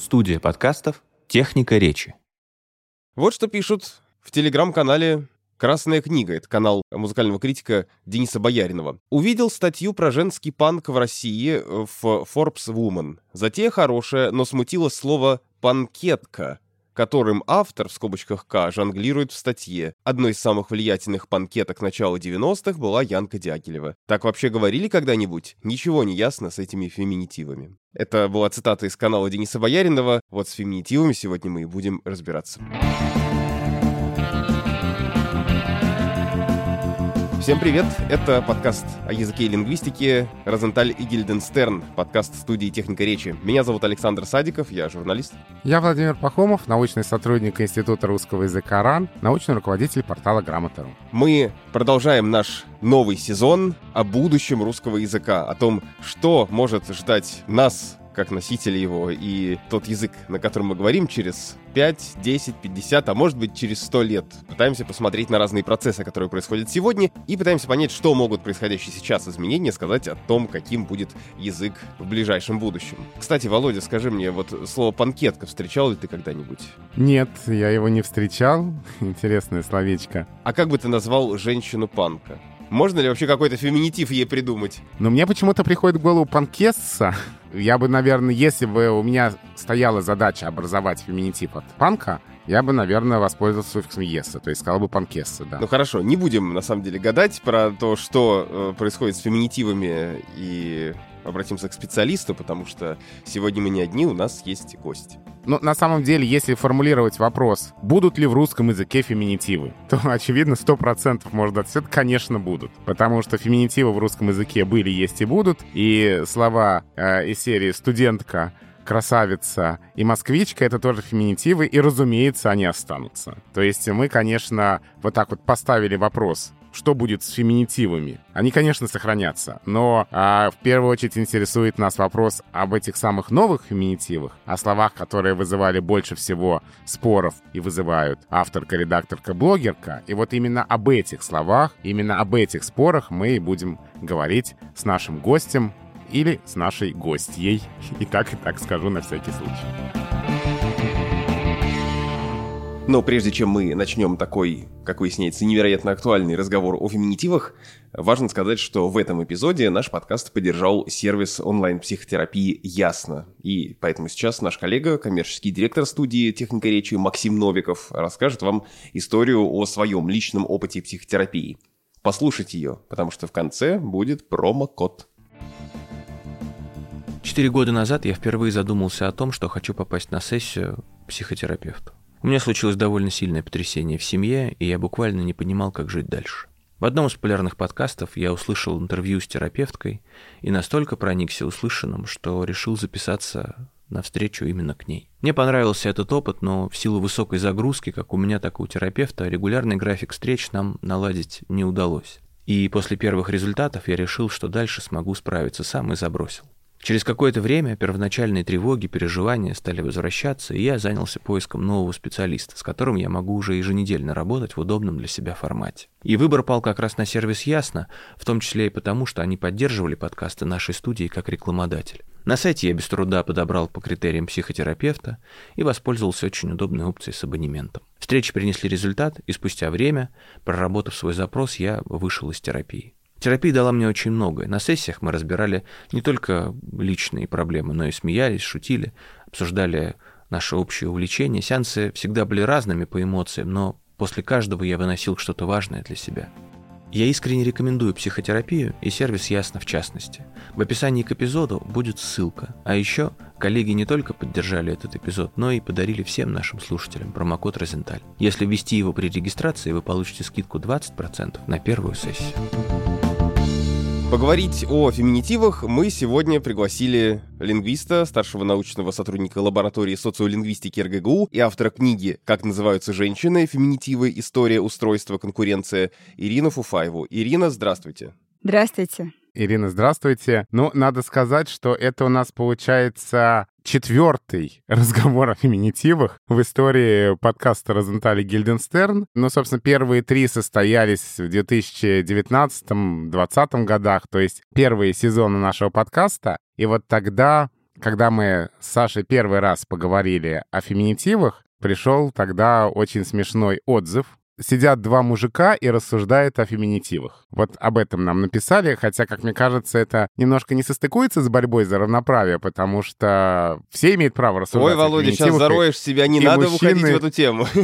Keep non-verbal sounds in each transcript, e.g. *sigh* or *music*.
Студия подкастов «Техника речи». Вот что пишут в телеграм-канале «Красная книга». Это канал музыкального критика Дениса Бояринова. Увидел статью про женский панк в России в Forbes Woman. Затея хорошая, но смутило слово «панкетка», которым автор, в скобочках К, жонглирует в статье. Одной из самых влиятельных панкеток начала 90-х была Янка Дягилева. Так вообще говорили когда-нибудь? Ничего не ясно с этими феминитивами. Это была цитата из канала Дениса Бояринова. Вот с феминитивами сегодня мы и будем разбираться. Всем привет! Это подкаст о языке и лингвистике «Розенталь и Гильденстерн», подкаст студии «Техника речи». Меня зовут Александр Садиков, я журналист. Я Владимир Пахомов, научный сотрудник Института русского языка РАН, научный руководитель портала Грамота.ру. Мы продолжаем наш новый сезон о будущем русского языка, о том, что может ждать нас как носители его, и тот язык, на котором мы говорим, через 5, 10, 50, а может быть через 100 лет. Пытаемся посмотреть на разные процессы, которые происходят сегодня, и пытаемся понять, что могут происходящие сейчас изменения сказать о том, каким будет язык в ближайшем будущем. Кстати, Володя, скажи мне, вот слово «панкетка» встречал ли ты когда-нибудь? Нет, я его не встречал. *laughs* Интересное словечко. А как бы ты назвал женщину-панка? Можно ли вообще какой-то феминитив ей придумать? Но мне почему-то приходит в голову панкесса. Я бы, наверное, если бы у меня стояла задача образовать феминитив от панка, я бы, наверное, воспользовался суффиксом «еса», то есть сказал бы «панкесса», да. Ну хорошо, не будем, на самом деле, гадать про то, что э, происходит с феминитивами и обратимся к специалисту, потому что сегодня мы не одни, у нас есть гость. Ну, на самом деле, если формулировать вопрос, будут ли в русском языке феминитивы, *laughs* то, очевидно, 100% может дать ответ, конечно, будут. Потому что феминитивы в русском языке были, есть и будут. И слова э, из серии «студентка», красавица и москвичка — это тоже феминитивы, и, разумеется, они останутся. То есть мы, конечно, вот так вот поставили вопрос, что будет с феминитивами. Они, конечно, сохранятся, но а, в первую очередь интересует нас вопрос об этих самых новых феминитивах, о словах, которые вызывали больше всего споров и вызывают авторка, редакторка, блогерка. И вот именно об этих словах, именно об этих спорах мы и будем говорить с нашим гостем или с нашей гостьей. *laughs* И так, и так скажу на всякий случай. Но прежде чем мы начнем такой, как выясняется, невероятно актуальный разговор о феминитивах, важно сказать, что в этом эпизоде наш подкаст поддержал сервис онлайн-психотерапии «Ясно». И поэтому сейчас наш коллега, коммерческий директор студии «Техника речи» Максим Новиков расскажет вам историю о своем личном опыте психотерапии. Послушайте ее, потому что в конце будет промокод. Четыре года назад я впервые задумался о том, что хочу попасть на сессию психотерапевту. У меня случилось довольно сильное потрясение в семье, и я буквально не понимал, как жить дальше. В одном из популярных подкастов я услышал интервью с терапевткой и настолько проникся услышанным, что решил записаться на встречу именно к ней. Мне понравился этот опыт, но в силу высокой загрузки, как у меня, так и у терапевта, регулярный график встреч нам наладить не удалось. И после первых результатов я решил, что дальше смогу справиться сам и забросил. Через какое-то время первоначальные тревоги, переживания стали возвращаться, и я занялся поиском нового специалиста, с которым я могу уже еженедельно работать в удобном для себя формате. И выбор пал как раз на сервис Ясно, в том числе и потому, что они поддерживали подкасты нашей студии как рекламодатель. На сайте я без труда подобрал по критериям психотерапевта и воспользовался очень удобной опцией с абонементом. Встречи принесли результат, и спустя время, проработав свой запрос, я вышел из терапии. Терапия дала мне очень многое. На сессиях мы разбирали не только личные проблемы, но и смеялись, шутили, обсуждали наши общие увлечения. Сеансы всегда были разными по эмоциям, но после каждого я выносил что-то важное для себя. Я искренне рекомендую психотерапию и сервис Ясно в частности. В описании к эпизоду будет ссылка. А еще коллеги не только поддержали этот эпизод, но и подарили всем нашим слушателям промокод Розенталь. Если ввести его при регистрации, вы получите скидку 20% на первую сессию. Поговорить о феминитивах мы сегодня пригласили лингвиста, старшего научного сотрудника лаборатории социолингвистики РГГУ и автора книги «Как называются женщины. Феминитивы. История устройства. Конкуренция» Ирину Фуфаеву. Ирина, здравствуйте. Здравствуйте. Ирина, здравствуйте. Ну, надо сказать, что это у нас получается четвертый *laughs* разговор о феминитивах в истории подкаста Розентали Гильденстерн. Ну, собственно, первые три состоялись в 2019-2020 годах, то есть первые сезоны нашего подкаста. И вот тогда когда мы с Сашей первый раз поговорили о феминитивах, пришел тогда очень смешной отзыв сидят два мужика и рассуждают о феминитивах. Вот об этом нам написали, хотя, как мне кажется, это немножко не состыкуется с борьбой за равноправие, потому что все имеют право рассуждать Ой, Володя, сейчас зароешь себя, не надо мужчины, уходить в эту тему. *laughs*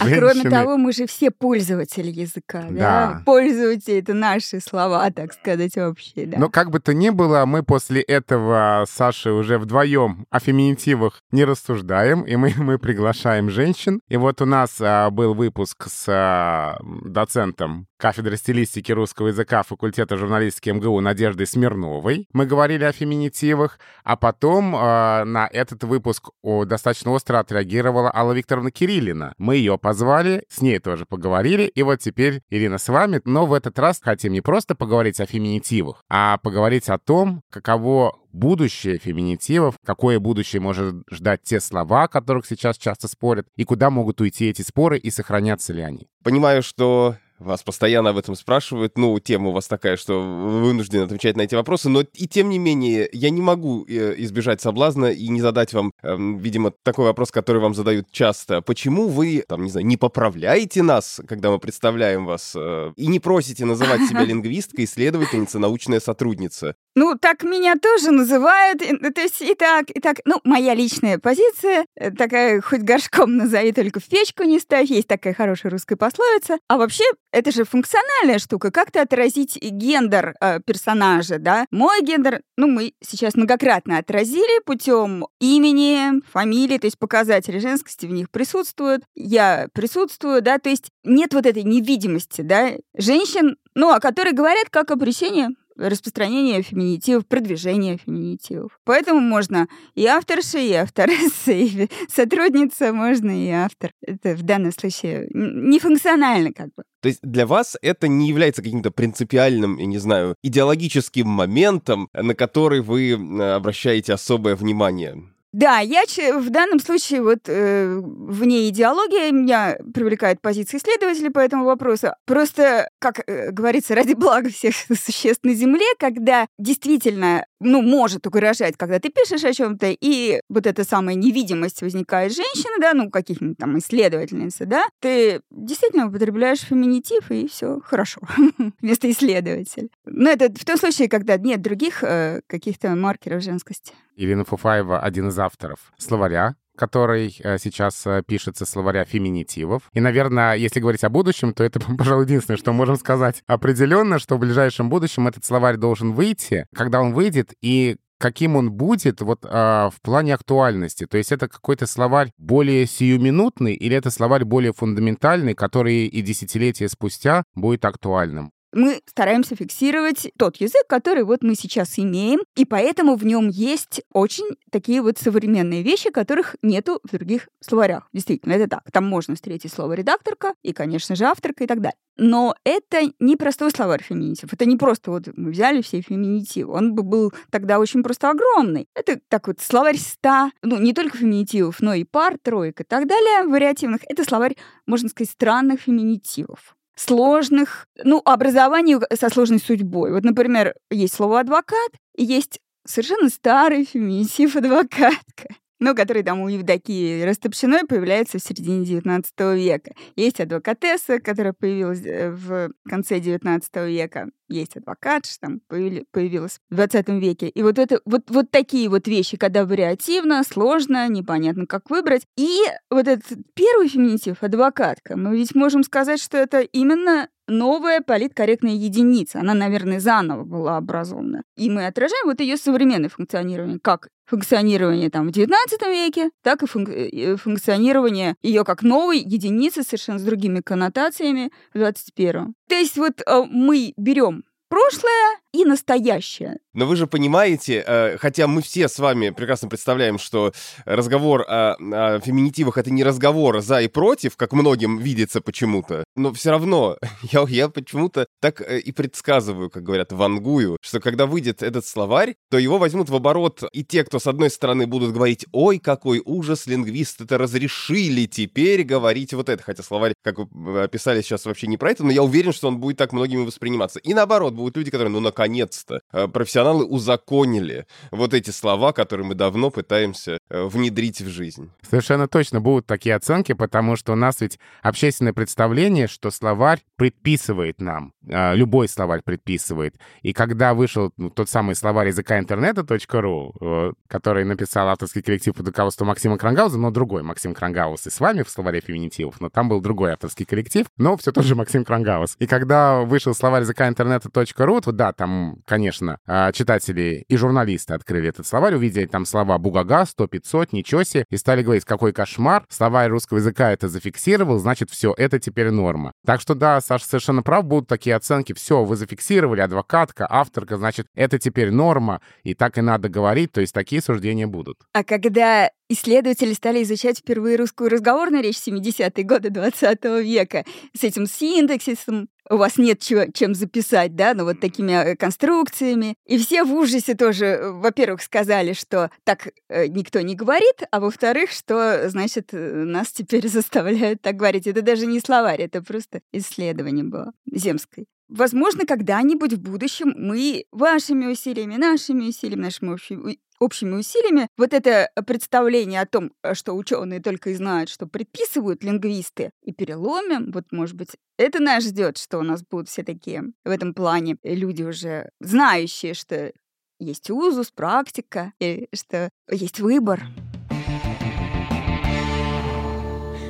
А кроме того, мы же все пользователи языка, да? Пользователи — это наши слова, так сказать, вообще, да. Но как бы то ни было, мы после этого с Сашей уже вдвоем о феминитивах не рассуждаем, и мы, мы приглашаем женщин. И вот у нас а, был выпуск с а, доцентом кафедры стилистики русского языка факультета журналистики МГУ Надеждой Смирновой. Мы говорили о феминитивах, а потом э, на этот выпуск о, достаточно остро отреагировала Алла Викторовна Кириллина. Мы ее позвали, с ней тоже поговорили, и вот теперь Ирина с вами, но в этот раз хотим не просто поговорить о феминитивах, а поговорить о том, каково будущее феминитивов, какое будущее может ждать те слова, о которых сейчас часто спорят, и куда могут уйти эти споры и сохранятся ли они. Понимаю, что вас постоянно об этом спрашивают. Ну, тема у вас такая, что вы вынуждены отвечать на эти вопросы. Но и тем не менее, я не могу э, избежать соблазна и не задать вам, эм, видимо, такой вопрос, который вам задают часто. Почему вы, там, не знаю, не поправляете нас, когда мы представляем вас, э, и не просите называть себя *laughs* лингвисткой, исследовательница, научная сотрудница? Ну, так меня тоже называют. То есть и так, и так. Ну, моя личная позиция э, такая, хоть горшком назови, только в печку не ставь. Есть такая хорошая русская пословица. А вообще, это же функциональная штука. Как-то отразить гендер э, персонажа, да? Мой гендер, ну, мы сейчас многократно отразили путем имени, фамилии, то есть показатели женскости в них присутствуют. Я присутствую, да, то есть нет вот этой невидимости, да, женщин, ну, о которой говорят как о пресении распространение феминитивов, продвижение феминитивов. Поэтому можно и авторша, и авторесса, и сотрудница, можно и автор. Это в данном случае не функционально как бы. То есть для вас это не является каким-то принципиальным, я не знаю, идеологическим моментом, на который вы обращаете особое внимание? Да, я в данном случае вот э, вне идеологии меня привлекает позиция исследователей по этому вопросу. Просто, как э, говорится, ради блага всех *laughs* существ на Земле, когда действительно, ну, может угрожать, когда ты пишешь о чем-то, и вот эта самая невидимость возникает женщины, да, ну, каких-нибудь там исследовательницы, да, ты действительно употребляешь феминитив, и все хорошо, *laughs* вместо исследователя. Но это в том случае, когда нет других э, каких-то маркеров женскости. Ирина Фуфаева один из авторов словаря, который э, сейчас э, пишется словаря феминитивов. И, наверное, если говорить о будущем, то это, *laughs* пожалуй, единственное, что можем сказать определенно, что в ближайшем будущем этот словарь должен выйти. Когда он выйдет и каким он будет вот а, в плане актуальности. То есть это какой-то словарь более сиюминутный или это словарь более фундаментальный, который и десятилетия спустя будет актуальным мы стараемся фиксировать тот язык, который вот мы сейчас имеем, и поэтому в нем есть очень такие вот современные вещи, которых нету в других словарях. Действительно, это так. Там можно встретить слово редакторка и, конечно же, авторка и так далее. Но это не простой словарь феминитив. Это не просто вот мы взяли все феминитивы. Он бы был тогда очень просто огромный. Это так вот словарь ста, ну, не только феминитивов, но и пар, троек и так далее, вариативных. Это словарь, можно сказать, странных феминитивов сложных, ну, образований со сложной судьбой. Вот, например, есть слово «адвокат», есть совершенно старый феминитив «адвокатка» ну, который там у Евдокии Растопчиной появляется в середине XIX века. Есть адвокатесса, которая появилась э, в конце XIX века. Есть адвокат, что там появилась в XX веке. И вот это вот, вот такие вот вещи, когда вариативно, сложно, непонятно, как выбрать. И вот этот первый феминитив, адвокатка, мы ведь можем сказать, что это именно новая политкорректная единица. Она, наверное, заново была образована. И мы отражаем вот ее современное функционирование, как функционирование там в XIX веке, так и функ- э, функционирование ее как новой единицы совершенно с другими коннотациями в 21 То есть вот э, мы берем прошлое и настоящее. Но вы же понимаете, э, хотя мы все с вами прекрасно представляем, что разговор о, о феминитивах это не разговор за и против, как многим видится почему-то, но все равно *laughs* я, я почему-то так э, и предсказываю, как говорят, вангую, что когда выйдет этот словарь, то его возьмут в оборот и те, кто с одной стороны будут говорить, ой, какой ужас, лингвисты это разрешили теперь говорить вот это, хотя словарь, как вы описали сейчас, вообще не про это, но я уверен, что он будет так многими восприниматься. И наоборот, будут люди, которые, ну, наконец наконец-то э, профессионалы узаконили вот эти слова, которые мы давно пытаемся э, внедрить в жизнь. Совершенно точно будут такие оценки, потому что у нас ведь общественное представление, что словарь предписывает нам, э, любой словарь предписывает. И когда вышел ну, тот самый словарь языка интернета.ру, который написал авторский коллектив под руководством Максима Крангауза, но другой Максим Крангаус и с вами в словаре феминитивов, но там был другой авторский коллектив, но все тот же Максим Крангаус. И когда вышел словарь языка интернета.ру, то да, там, конечно, а, читатели и журналисты открыли этот словарь, увидели там слова «бугага», «сто», «пятьсот», «ничего себе», и стали говорить, какой кошмар, словарь русского языка это зафиксировал, значит, все, это теперь норма. Так что да, Саша совершенно прав, будут такие оценки, все, вы зафиксировали, адвокатка, авторка, значит, это теперь норма, и так и надо говорить, то есть такие суждения будут. А когда исследователи стали изучать впервые русскую разговорную речь 70-е годы 20 века с этим синтаксисом, у вас нет чего, чем записать, да, ну вот такими э, конструкциями. И все в ужасе тоже, э, во-первых, сказали, что так э, никто не говорит, а во-вторых, что, значит, нас теперь *laughs* заставляют так говорить. Это даже не словарь, это просто исследование было земской. Возможно, когда-нибудь в будущем мы вашими усилиями, нашими усилиями, нашими общими усилиями вот это представление о том, э, что ученые только и знают, что предписывают лингвисты, и переломим, вот, может быть, это нас ждет, что у нас будут все такие в этом плане люди уже знающие, что есть узус, практика, и что есть выбор.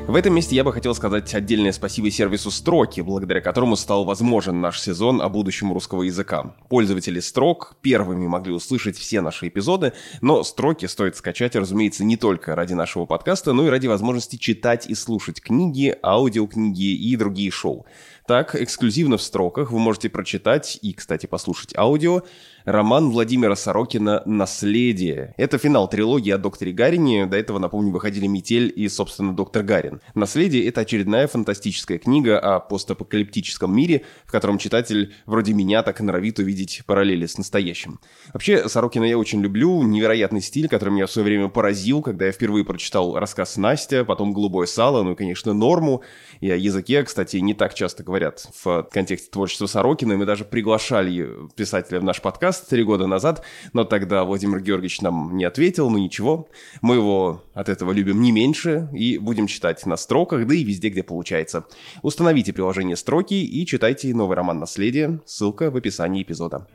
В этом месте я бы хотел сказать отдельное спасибо сервису Строки, благодаря которому стал возможен наш сезон о будущем русского языка. Пользователи Строк первыми могли услышать все наши эпизоды, но Строки стоит скачать, разумеется, не только ради нашего подкаста, но и ради возможности читать и слушать книги, аудиокниги и другие шоу. Так, эксклюзивно в строках вы можете прочитать и, кстати, послушать аудио роман Владимира Сорокина «Наследие». Это финал трилогии о докторе Гарине. До этого, напомню, выходили «Метель» и, собственно, «Доктор Гарин». «Наследие» — это очередная фантастическая книга о постапокалиптическом мире, в котором читатель вроде меня так и норовит увидеть параллели с настоящим. Вообще, Сорокина я очень люблю. Невероятный стиль, который меня в свое время поразил, когда я впервые прочитал рассказ «Настя», потом «Голубое сало», ну и, конечно, «Норму». И о языке, кстати, не так часто говорят в контексте творчества Сорокина. Мы даже приглашали писателя в наш подкаст, три года назад, но тогда Владимир Георгиевич нам не ответил, ну ничего. Мы его от этого любим не меньше и будем читать на строках, да и везде, где получается. Установите приложение «Строки» и читайте новый роман «Наследие». Ссылка в описании эпизода.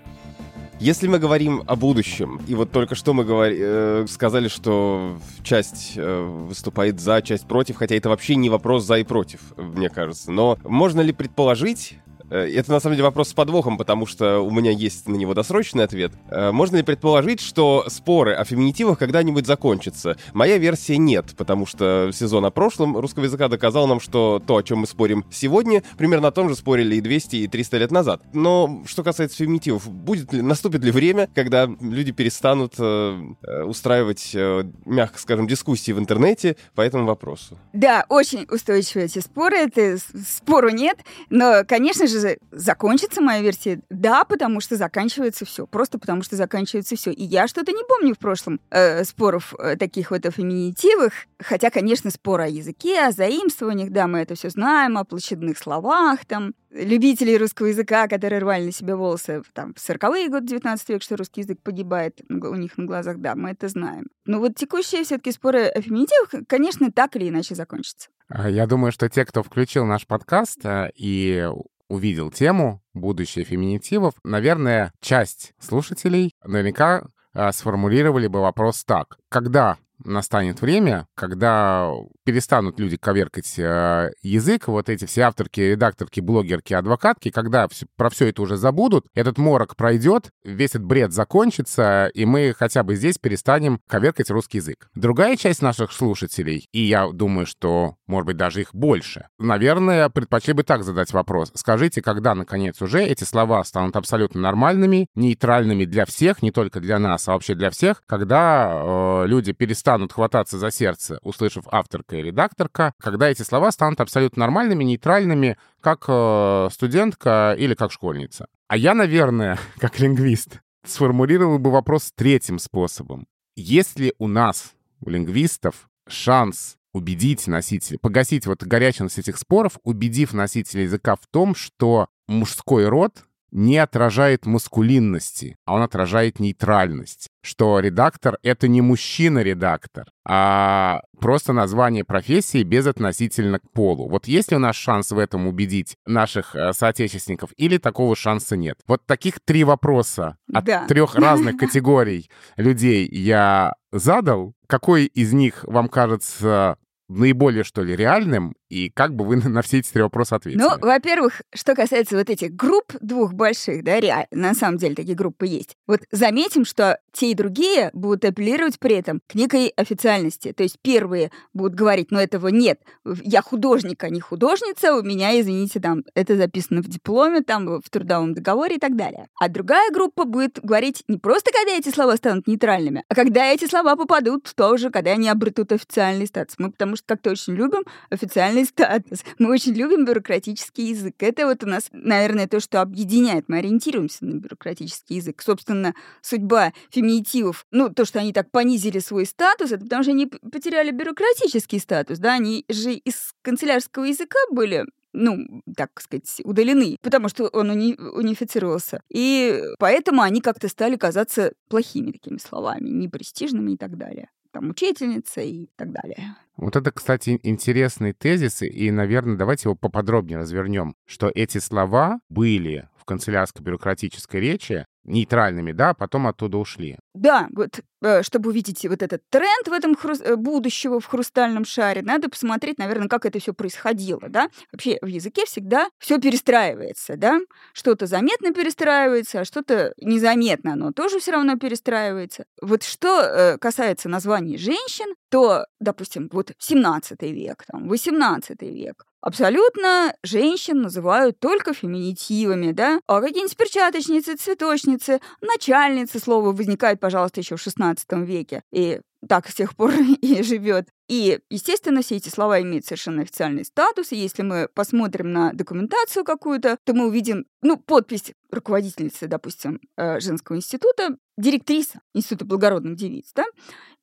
Если мы говорим о будущем, и вот только что мы говор... э, сказали, что часть э, выступает за, часть против, хотя это вообще не вопрос за и против, мне кажется. Но можно ли предположить, это на самом деле вопрос с подвохом, потому что у меня есть на него досрочный ответ. Э, можно ли предположить, что споры о феминитивах когда-нибудь закончатся? Моя версия нет, потому что сезон о прошлом русского языка доказал нам, что то, о чем мы спорим сегодня, примерно о том же спорили и 200, и 300 лет назад. Но что касается феминитивов, будет ли, наступит ли время, когда люди перестанут э, э устраивать, э, мягко скажем, дискуссии в интернете по этому вопросу? Да, очень устойчивые эти споры, это спору нет, но, конечно же, же закончится моя версия? Да, потому что заканчивается все. Просто потому что заканчивается все. И я что-то не помню в прошлом э, споров э, таких вот феминитивах. Хотя, конечно, спор о языке, о заимствованиях, да, мы это все знаем, о площадных словах, там, любителей русского языка, которые рвали на себе волосы там, в 40-е годы 19 века, что русский язык погибает у них на глазах, да, мы это знаем. Но вот текущие все-таки споры о феминитивах, конечно, так или иначе закончатся. А, я думаю, что те, кто включил наш подкаст э, и увидел тему будущее феминитивов, наверное, часть слушателей наверняка а, сформулировали бы вопрос так. Когда настанет время, когда перестанут люди коверкать э, язык, вот эти все авторки, редакторки, блогерки, адвокатки, когда все, про все это уже забудут, этот морок пройдет, весь этот бред закончится, и мы хотя бы здесь перестанем коверкать русский язык. Другая часть наших слушателей, и я думаю, что, может быть, даже их больше, наверное, предпочли бы так задать вопрос. Скажите, когда, наконец, уже эти слова станут абсолютно нормальными, нейтральными для всех, не только для нас, а вообще для всех, когда э, люди перестанут станут хвататься за сердце, услышав авторка и редакторка, когда эти слова станут абсолютно нормальными, нейтральными, как э, студентка или как школьница. А я, наверное, *laughs* как лингвист, сформулировал бы вопрос третьим способом. Есть ли у нас, у лингвистов, шанс убедить носителей, погасить вот горячность этих споров, убедив носителей языка в том, что мужской род не отражает маскулинности, а он отражает нейтральность. Что редактор — это не мужчина-редактор, а просто название профессии безотносительно к полу. Вот есть ли у нас шанс в этом убедить наших э, соотечественников или такого шанса нет? Вот таких три вопроса от Да. трех *laughs* разных категорий людей я задал. Какой из них вам кажется наиболее, что ли, реальным, и как бы вы на все эти три вопроса ответили? Ну, во-первых, что касается вот этих групп двух больших, да, реально, на самом деле такие группы есть. Вот заметим, что те и другие будут апеллировать при этом к некой официальности. То есть первые будут говорить, ну этого нет, я художник, а не художница, у меня, извините, там, это записано в дипломе, там, в трудовом договоре и так далее. А другая группа будет говорить не просто, когда эти слова станут нейтральными, а когда эти слова попадут тоже, когда они обретут официальный статус. Мы потому что как-то очень любим официальный статус. Мы очень любим бюрократический язык. Это вот у нас, наверное, то, что объединяет. Мы ориентируемся на бюрократический язык. Собственно, судьба феминитивов, ну, то, что они так понизили свой статус, это потому что они потеряли бюрократический статус, да, они же из канцелярского языка были ну, так сказать, удалены, потому что он уни- унифицировался. И поэтому они как-то стали казаться плохими такими словами, непрестижными и так далее. Там учительница и так далее. Вот это, кстати, интересный тезис, и, наверное, давайте его поподробнее развернем, что эти слова были в канцелярской бюрократической речи нейтральными, да, а потом оттуда ушли. Да, вот э, чтобы увидеть вот этот тренд в этом хрус- э, будущего в хрустальном шаре, надо посмотреть, наверное, как это все происходило, да. Вообще в языке всегда все перестраивается, да. Что-то заметно перестраивается, а что-то незаметно, оно тоже все равно перестраивается. Вот что э, касается названий женщин, то, допустим, вот 17 век, там, 18 век, Абсолютно женщин называют только феминитивами, да? А какие-нибудь перчаточницы, цветочницы, начальницы, слово возникает, пожалуйста, еще в XVI веке. И так с тех пор *laughs* и живет. И, естественно, все эти слова имеют совершенно официальный статус. И если мы посмотрим на документацию какую-то, то мы увидим, ну, подпись руководительницы, допустим, э, женского института, директриса Института благородных девиц, да?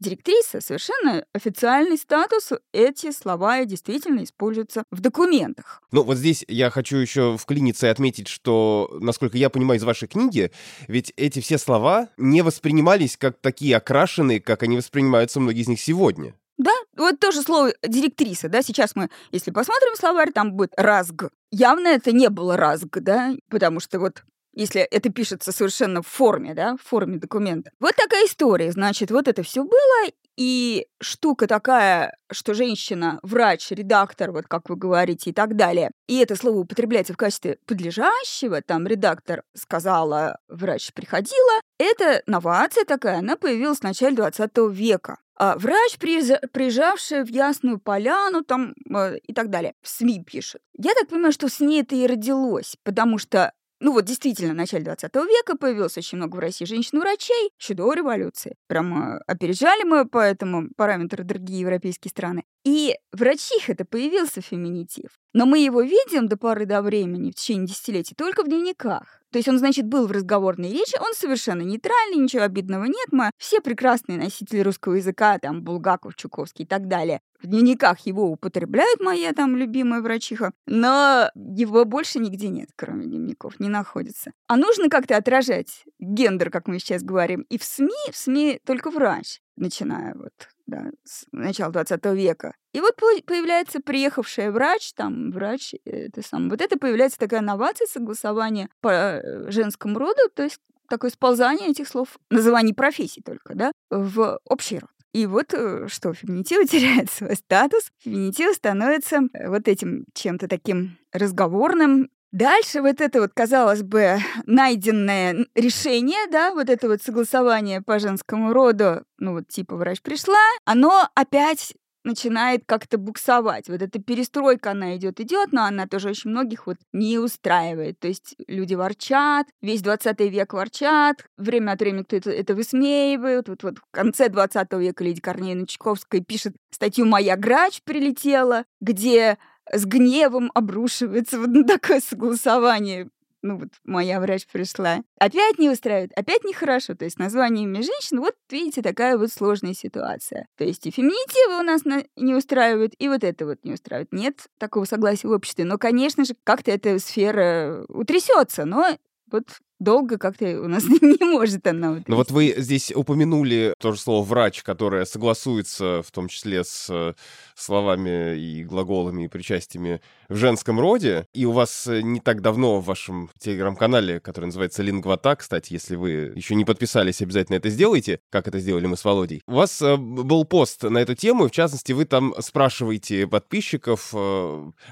Директриса совершенно официальный статус. Эти слова действительно используются в документах. Ну, вот здесь я хочу еще вклиниться и отметить, что, насколько я понимаю из вашей книги, ведь эти все слова не воспринимались как такие окрашенные, как они воспринимаются многие из них сегодня. Да, вот тоже слово директриса, да, сейчас мы, если посмотрим словарь, там будет разг. Явно это не было разг, да, потому что вот если это пишется совершенно в форме, да, в форме документа. Вот такая история, значит, вот это все было, и штука такая, что женщина, врач, редактор, вот как вы говорите, и так далее, и это слово употребляется в качестве подлежащего, там редактор сказала, врач приходила, это новация такая, она появилась в начале 20 века. А врач, приезжа- приезжавший в Ясную Поляну там, э, и так далее, в СМИ пишет. Я так понимаю, что с ней это и родилось, потому что ну вот действительно, в начале 20 века появилось очень много в России женщин-врачей, еще до революции. Прямо опережали мы по этому параметру другие европейские страны. И врачих это появился феминитив. Но мы его видим до поры до времени, в течение десятилетий, только в дневниках. То есть он, значит, был в разговорной речи, он совершенно нейтральный, ничего обидного нет. Мы все прекрасные носители русского языка, там, Булгаков, Чуковский и так далее. В дневниках его употребляют моя там любимая врачиха, но его больше нигде нет, кроме дневников, не находится. А нужно как-то отражать гендер, как мы сейчас говорим, и в СМИ, в СМИ только врач, начиная вот да, с начала 20 века. И вот по- появляется приехавшая врач, там врач, э, это сам, вот это появляется такая новация согласования по э, женскому роду, то есть такое сползание этих слов, называний профессий только, да, в общий род. И вот э, что, феминитивы *laughs* теряют свой статус, феминитивы становятся э, вот этим чем-то таким разговорным. Дальше вот это вот, казалось бы, найденное решение, да, вот это вот согласование по женскому роду, ну вот типа врач пришла, оно опять начинает как-то буксовать. Вот эта перестройка, она идет, идет, но она тоже очень многих вот не устраивает. То есть люди ворчат, весь 20 век ворчат, время от времени кто-то это высмеивает. Вот, вот в конце 20 века Лидия Корнеевна Чайковская пишет статью «Моя грач прилетела», где с гневом обрушивается вот на такое согласование ну вот моя врач пришла, опять не устраивает, опять нехорошо. То есть названиями женщин, вот видите, такая вот сложная ситуация. То есть и феминитивы у нас на- не устраивают, и вот это вот не устраивает. Нет такого согласия в обществе. Но, конечно же, как-то эта сфера утрясется, но Вот долго как-то у нас *laughs* не может она вот. Ну вот вы здесь упомянули тоже слово «врач», которое согласуется в том числе с э, словами и глаголами и причастиями в женском роде. И у вас э, не так давно в вашем телеграм-канале, который называется «Лингвата», кстати, если вы еще не подписались, обязательно это сделайте, как это сделали мы с Володей. У вас э, был пост на эту тему, и в частности вы там спрашиваете подписчиков,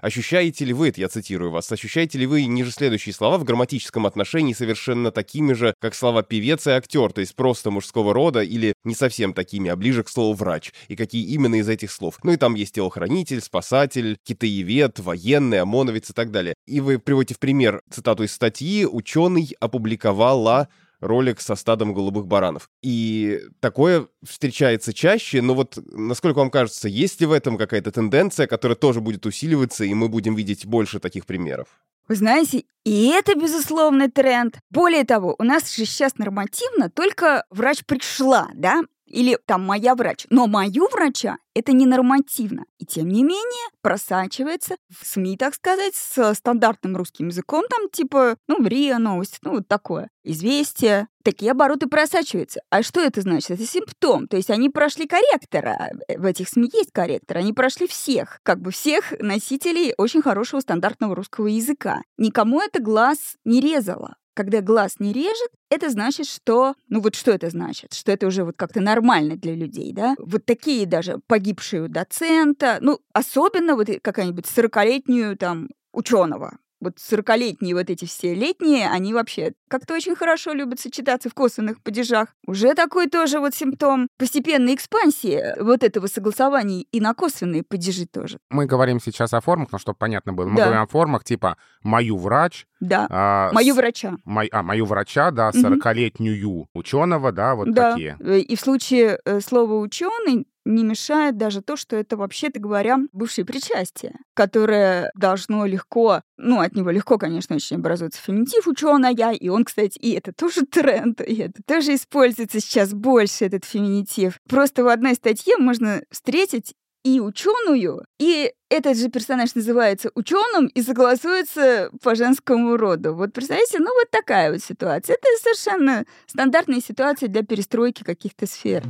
ощущаете ли вы, это я цитирую вас, ощущаете ли вы ниже следующие слова в грамматическом отношении совершенно совершенно такими же, как слова певец и актер, то есть просто мужского рода или не совсем такими, а ближе к слову врач, и какие именно из этих слов. Ну и там есть телохранитель, спасатель, китаевед, военный, ОМОНовец и так далее. И вы приводите в пример цитату из статьи «Ученый опубликовала ролик со стадом голубых баранов. И такое встречается чаще, но вот, насколько вам кажется, есть ли в этом какая-то тенденция, которая тоже будет усиливаться, и мы будем видеть больше таких примеров? Вы знаете, и это, безусловный тренд. Более того, у нас же сейчас нормативно только врач пришла, да, или там моя врач. Но мою врача это не нормативно. И тем не менее просачивается в СМИ, так сказать, с стандартным русским языком, там типа, ну, РИА новости, ну, вот такое. Известия. Такие обороты просачиваются. А что это значит? Это симптом. То есть они прошли корректора. В этих СМИ есть корректор. Они прошли всех, как бы всех носителей очень хорошего стандартного русского языка. Никому это глаз не резало когда глаз не режет, это значит, что... Ну вот что это значит? Что это уже вот как-то нормально для людей, да? Вот такие даже погибшие у доцента, ну, особенно вот какая-нибудь 40-летнюю там ученого, вот 40-летние вот эти все летние, они вообще как-то очень хорошо любят сочетаться в косвенных падежах. Уже такой тоже вот симптом постепенной экспансии вот этого согласования и на косвенные падежи тоже. Мы говорим сейчас о формах, но чтобы понятно было. Мы да. говорим о формах типа «мою врач», да, а, мою врача. Мой, а, мою врача, да, 40-летнюю ученого, да, вот да. такие. Э, и в случае э, слова ученый не мешает даже то, что это, вообще-то говоря, бывшее причастие, которое должно легко, ну, от него легко, конечно, очень образуется феминитив ученая, и он, кстати, и это тоже *laughs* тренд, и это тоже используется сейчас больше, этот феминитив. Просто в одной статье можно встретить и ученую, и этот же персонаж называется ученым и согласуется по женскому роду. Вот представляете, ну вот такая вот ситуация. Это совершенно стандартная ситуация для перестройки каких-то сфер.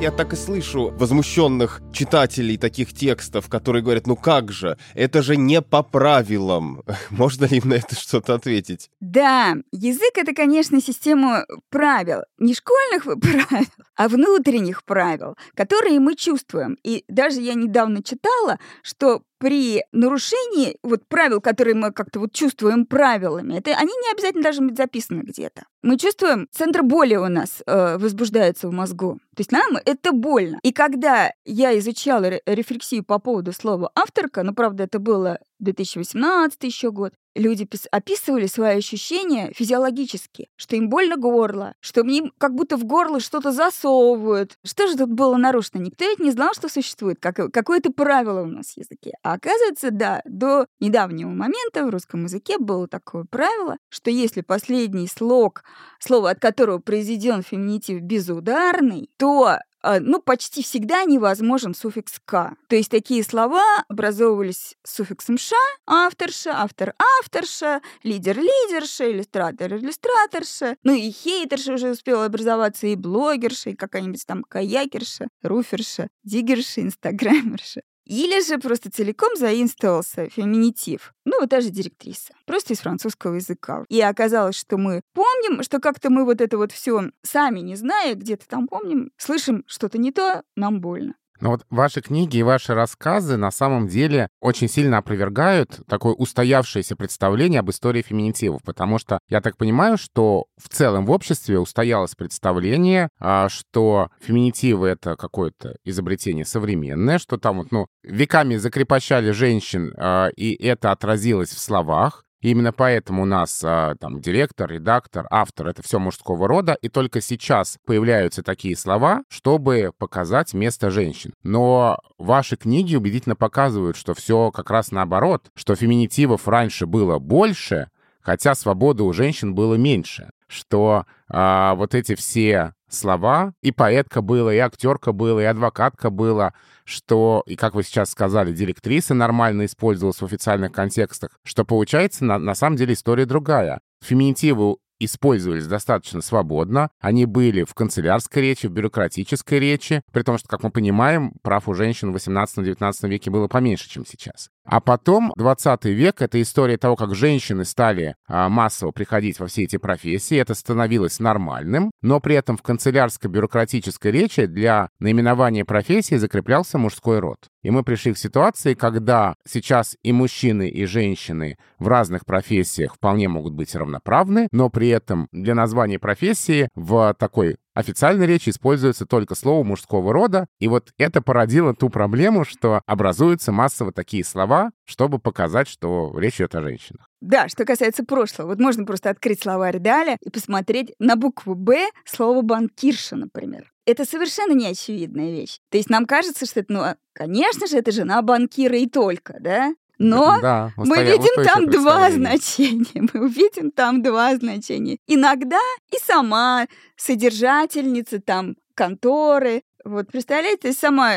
Я так и слышу возмущенных читателей таких текстов, которые говорят, ну как же, это же не по правилам. *laughs* Можно ли им на это что-то ответить? Да, язык — это, конечно, система правил. Не школьных *laughs* правил, а внутренних правил, которые мы чувствуем. И даже я недавно читала, что при нарушении вот правил, которые мы как-то вот чувствуем правилами, это они не обязательно должны быть записаны где-то. Мы чувствуем, центр боли у нас э, возбуждается в мозгу. То есть нам это больно. И когда я изучала рефлексию по поводу слова авторка, ну, правда, это было 2018 еще год, люди описывали свои ощущения физиологически, что им больно горло, что им как будто в горло что-то засовывают. Что же тут было нарушено? Никто ведь не знал, что существует как, какое-то правило у нас в языке. А оказывается, да, до недавнего момента в русском языке было такое правило, что если последний слог, слово от которого произведен феминитив безударный, то ну, почти всегда невозможен суффикс «к». То есть такие слова образовывались суффиксом «ша», авторша, автор-авторша, лидер-лидерша, иллюстратор-иллюстраторша, ну и хейтерша уже успела образоваться, и блогерша, и какая-нибудь там каякерша, руферша, диггерша, инстаграмерша. Или же просто целиком заимствовался феминитив. Ну, вот та же директриса. Просто из французского языка. И оказалось, что мы помним, что как-то мы вот это вот все сами не зная, где-то там помним, слышим что-то не то, нам больно. Но вот ваши книги и ваши рассказы на самом деле очень сильно опровергают такое устоявшееся представление об истории феминитивов, потому что я так понимаю, что в целом в обществе устоялось представление, а, что феминитивы — это какое-то изобретение современное, что там вот, ну, веками закрепощали женщин, а, и это отразилось в словах, и именно поэтому у нас а, там директор, редактор, автор — это все мужского рода, и только сейчас появляются такие слова, чтобы показать место женщин. Но ваши книги убедительно показывают, что все как раз наоборот, что феминитивов раньше было больше, хотя свободы у женщин было меньше, что а, вот эти все слова. И поэтка была, и актерка была, и адвокатка была, что, и как вы сейчас сказали, директриса нормально использовалась в официальных контекстах, что получается, на, на самом деле история другая. Феминитивы использовались достаточно свободно. Они были в канцелярской речи, в бюрократической речи, при том, что, как мы понимаем, прав у женщин в 18-19 веке было поменьше, чем сейчас. А потом, 20 век — это история того, как женщины стали а, массово приходить во все эти профессии, это становилось нормальным, но при этом в канцелярской бюрократической речи для наименования профессии закреплялся мужской род. И мы пришли к ситуации, когда сейчас и мужчины, и женщины в разных профессиях вполне могут быть равноправны, но при этом для названия профессии в такой официальной речи используется только слово мужского рода, и вот это породило ту проблему, что образуются массово такие слова, чтобы показать, что речь идет о женщинах. Да, что касается прошлого, вот можно просто открыть словарь Даля и посмотреть на букву «Б» слово «банкирша», например. Это совершенно неочевидная вещь. То есть нам кажется, что это, ну, а, конечно же, это жена банкира и только, да? Но да, *laughs* мы видим там два значения. Мы увидим там два значения. Иногда и сама содержательница там конторы. Вот представляете, сама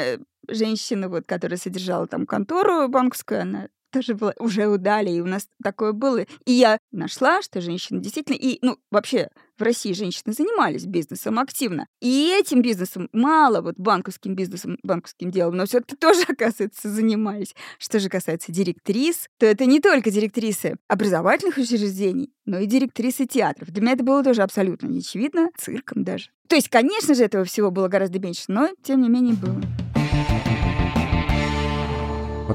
женщина, вот, которая содержала там контору банковскую, она тоже было, уже удали, и у нас такое было. И я нашла, что женщины действительно, и, ну, вообще в России женщины занимались бизнесом активно. И этим бизнесом мало, вот банковским бизнесом, банковским делом, но все-таки тоже, *laughs* оказывается, занимались. Что же касается директрис, то это не только директрисы образовательных учреждений, но и директрисы театров. Для меня это было тоже абсолютно неочевидно, цирком даже. То есть, конечно же, этого всего было гораздо меньше, но тем не менее было.